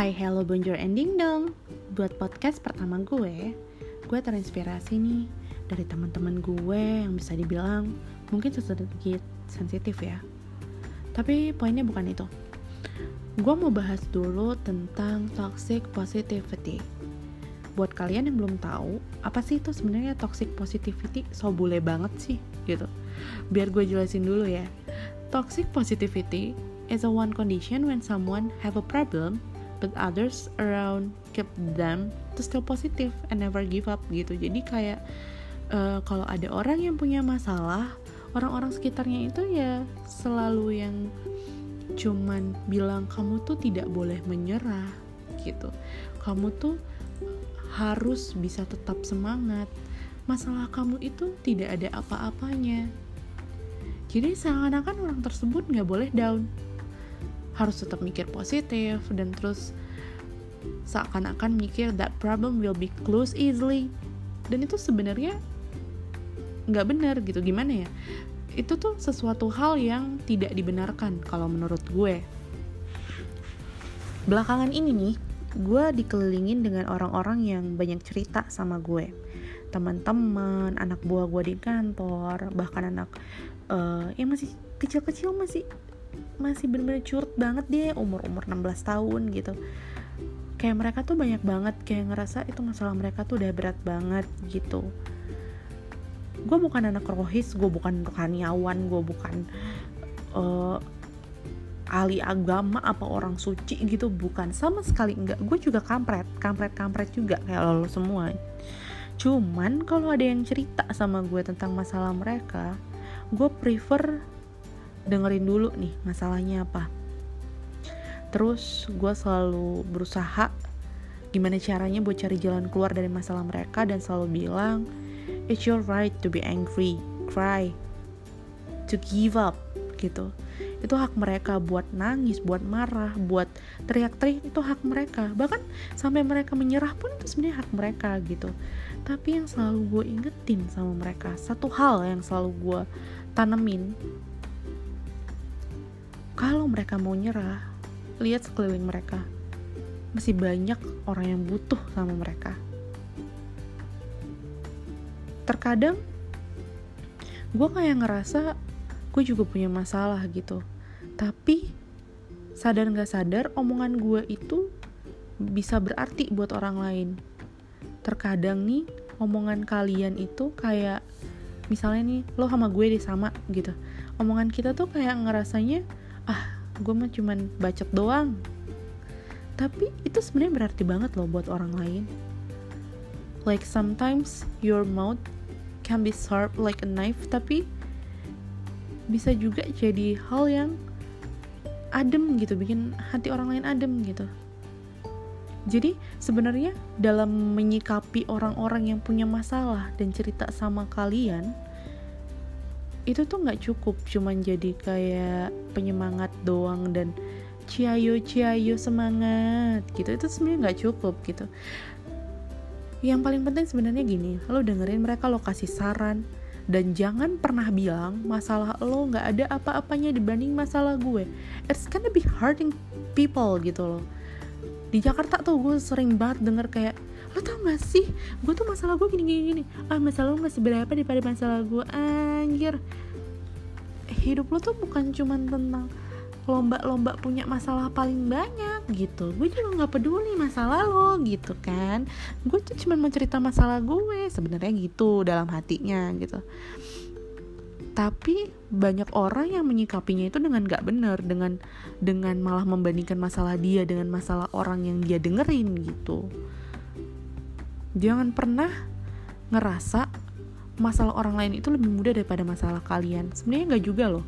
Hai, hello, bonjour, ending dong. Buat podcast pertama gue, gue terinspirasi nih dari teman-teman gue yang bisa dibilang mungkin sedikit sensitif ya. Tapi poinnya bukan itu. Gue mau bahas dulu tentang toxic positivity. Buat kalian yang belum tahu, apa sih itu sebenarnya toxic positivity? So bule banget sih, gitu. Biar gue jelasin dulu ya. Toxic positivity is a one condition when someone have a problem but others around keep them to still positive and never give up gitu. Jadi kayak uh, kalau ada orang yang punya masalah orang-orang sekitarnya itu ya selalu yang cuman bilang kamu tuh tidak boleh menyerah gitu. Kamu tuh harus bisa tetap semangat. Masalah kamu itu tidak ada apa-apanya. Jadi seakan-akan orang tersebut nggak boleh down harus tetap mikir positif dan terus seakan-akan mikir that problem will be closed easily. Dan itu sebenarnya nggak benar gitu gimana ya? Itu tuh sesuatu hal yang tidak dibenarkan kalau menurut gue. Belakangan ini nih gue dikelilingin dengan orang-orang yang banyak cerita sama gue. Teman-teman anak buah gue di kantor bahkan anak uh, yang masih kecil-kecil masih masih bener-bener curut banget dia umur-umur 16 tahun gitu. Kayak mereka tuh banyak banget kayak ngerasa itu masalah mereka tuh udah berat banget gitu. Gue bukan anak rohis gue bukan rohaniawan gue bukan uh, ahli agama apa orang suci gitu bukan. Sama sekali enggak. Gue juga kampret kampret kampret juga kayak lo, lo semua. Cuman kalau ada yang cerita sama gue tentang masalah mereka gue prefer dengerin dulu nih masalahnya apa terus gue selalu berusaha gimana caranya buat cari jalan keluar dari masalah mereka dan selalu bilang it's your right to be angry cry to give up gitu itu hak mereka buat nangis, buat marah, buat teriak-teriak itu hak mereka. Bahkan sampai mereka menyerah pun itu sebenarnya hak mereka gitu. Tapi yang selalu gue ingetin sama mereka, satu hal yang selalu gue tanemin kalau mereka mau nyerah, lihat sekeliling mereka. Masih banyak orang yang butuh sama mereka. Terkadang gue kayak ngerasa gue juga punya masalah gitu. Tapi sadar gak sadar omongan gue itu bisa berarti buat orang lain. Terkadang nih omongan kalian itu kayak misalnya nih lo sama gue deh sama gitu. Omongan kita tuh kayak ngerasanya gue mah cuman bacot doang. Tapi itu sebenarnya berarti banget loh buat orang lain. Like sometimes your mouth can be sharp like a knife tapi bisa juga jadi hal yang adem gitu bikin hati orang lain adem gitu. Jadi sebenarnya dalam menyikapi orang-orang yang punya masalah dan cerita sama kalian itu tuh nggak cukup cuman jadi kayak penyemangat doang dan ciayo ciayo semangat gitu. Itu sebenarnya nggak cukup gitu. Yang paling penting sebenarnya gini lo dengerin mereka lo kasih saran. Dan jangan pernah bilang masalah lo nggak ada apa-apanya dibanding masalah gue. It's gonna be hurting people gitu loh. Di Jakarta tuh gue sering banget denger kayak lo tau gak sih? Gue tuh masalah gue gini gini gini. Ah masalah lo gak seberapa daripada masalah gue anjir. Hidup lo tuh bukan cuman tentang lomba-lomba punya masalah paling banyak gitu. Gue juga nggak peduli masalah lo gitu kan. Gue tuh cuma mau cerita masalah gue sebenarnya gitu dalam hatinya gitu. Tapi banyak orang yang menyikapinya itu dengan gak benar dengan dengan malah membandingkan masalah dia dengan masalah orang yang dia dengerin gitu jangan pernah ngerasa masalah orang lain itu lebih mudah daripada masalah kalian. Sebenarnya nggak juga loh.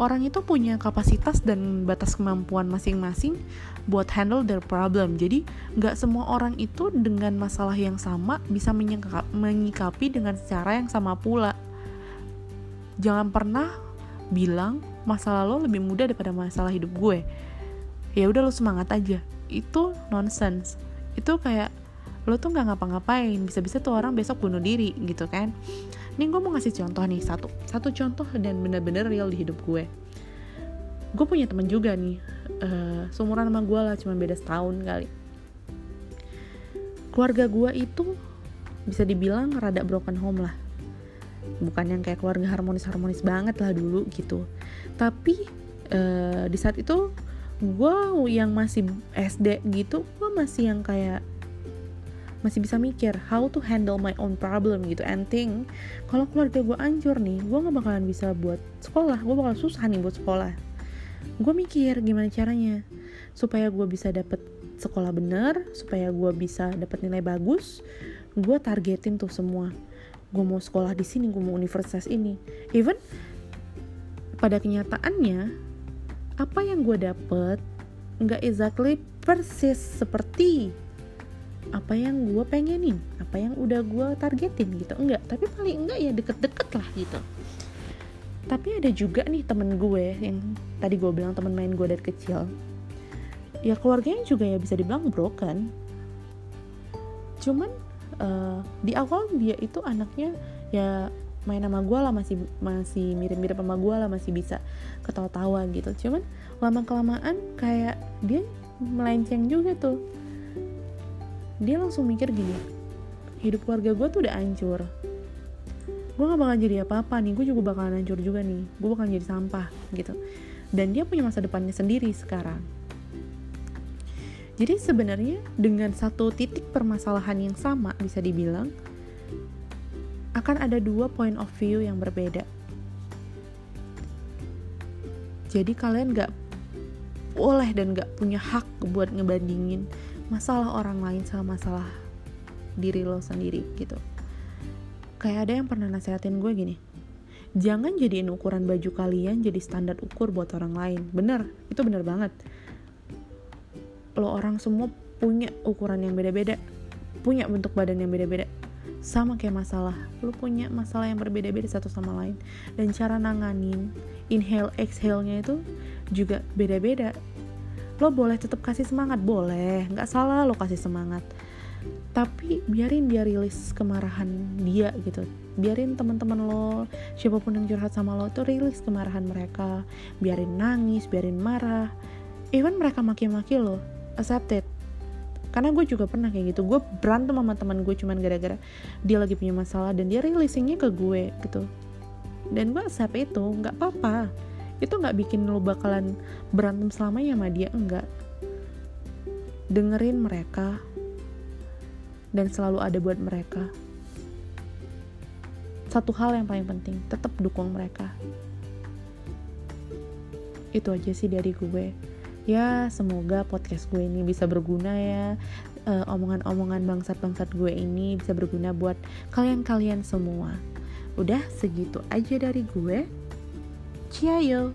Orang itu punya kapasitas dan batas kemampuan masing-masing buat handle their problem. Jadi nggak semua orang itu dengan masalah yang sama bisa menyikapi dengan cara yang sama pula. Jangan pernah bilang masalah lo lebih mudah daripada masalah hidup gue. Ya udah lo semangat aja. Itu nonsense. Itu kayak lo tuh nggak ngapa-ngapain. Bisa-bisa tuh orang besok bunuh diri gitu kan. Ini gue mau ngasih contoh nih satu. Satu contoh dan bener-bener real di hidup gue. Gue punya temen juga nih uh, seumuran sama gue lah cuma beda setahun kali. Keluarga gue itu bisa dibilang rada broken home lah. Bukan yang kayak keluarga harmonis harmonis banget lah dulu gitu. Tapi uh, di saat itu gue yang masih SD gitu gue masih yang kayak masih bisa mikir how to handle my own problem gitu. And think kalau keluarga gue ancur nih gue nggak bakalan bisa buat sekolah. Gue bakal susah nih buat sekolah. Gue mikir gimana caranya supaya gue bisa dapet sekolah bener supaya gue bisa dapet nilai bagus. Gue targetin tuh semua. Gue mau sekolah di sini gue mau universitas ini. Even pada kenyataannya apa yang gue dapet nggak exactly persis seperti apa yang gue pengenin apa yang udah gue targetin gitu. Enggak tapi paling enggak ya deket-deket lah gitu. Tapi ada juga nih temen gue yang tadi gue bilang temen main gue dari kecil. Ya keluarganya juga ya bisa dibilang broken cuman uh, di awal dia itu anaknya ya main sama gue lah masih masih mirip-mirip sama gue lah masih bisa ketawa-tawa gitu. Cuman lama kelamaan kayak dia melenceng juga tuh dia langsung mikir gini hidup keluarga gue tuh udah hancur. Gue gak bakal jadi apa-apa nih gue juga bakalan hancur juga nih gue bakal jadi sampah gitu. Dan dia punya masa depannya sendiri sekarang. Jadi sebenarnya dengan satu titik permasalahan yang sama bisa dibilang akan ada dua point of view yang berbeda. Jadi kalian gak boleh dan gak punya hak buat ngebandingin masalah orang lain sama masalah diri lo sendiri gitu. Kayak ada yang pernah nasehatin gue gini jangan jadiin ukuran baju kalian jadi standar ukur buat orang lain. Bener itu bener banget. Lo orang semua punya ukuran yang beda-beda punya bentuk badan yang beda-beda. Sama kayak masalah lo punya masalah yang berbeda-beda satu sama lain. Dan cara nanganin inhale exhale nya itu juga beda-beda lo boleh tetap kasih semangat. Boleh nggak salah lo kasih semangat. Tapi biarin dia rilis kemarahan dia gitu. Biarin teman-teman lo siapa pun yang curhat sama lo itu rilis kemarahan mereka. Biarin nangis biarin marah. Even mereka maki-maki lo accept it karena gue juga pernah kayak gitu. Gue berantem sama teman gue cuman gara-gara dia lagi punya masalah dan dia rilisingnya ke gue gitu. Dan gue accept itu nggak apa-apa itu nggak bikin lo bakalan berantem selamanya sama dia enggak. Dengerin mereka. Dan selalu ada buat mereka. Satu hal yang paling penting tetap dukung mereka. Itu aja sih dari gue. Ya semoga podcast gue ini bisa berguna ya. Uh, omongan-omongan bangsat-bangsat gue ini bisa berguna buat kalian-kalian semua. Udah segitu aja dari gue 加油。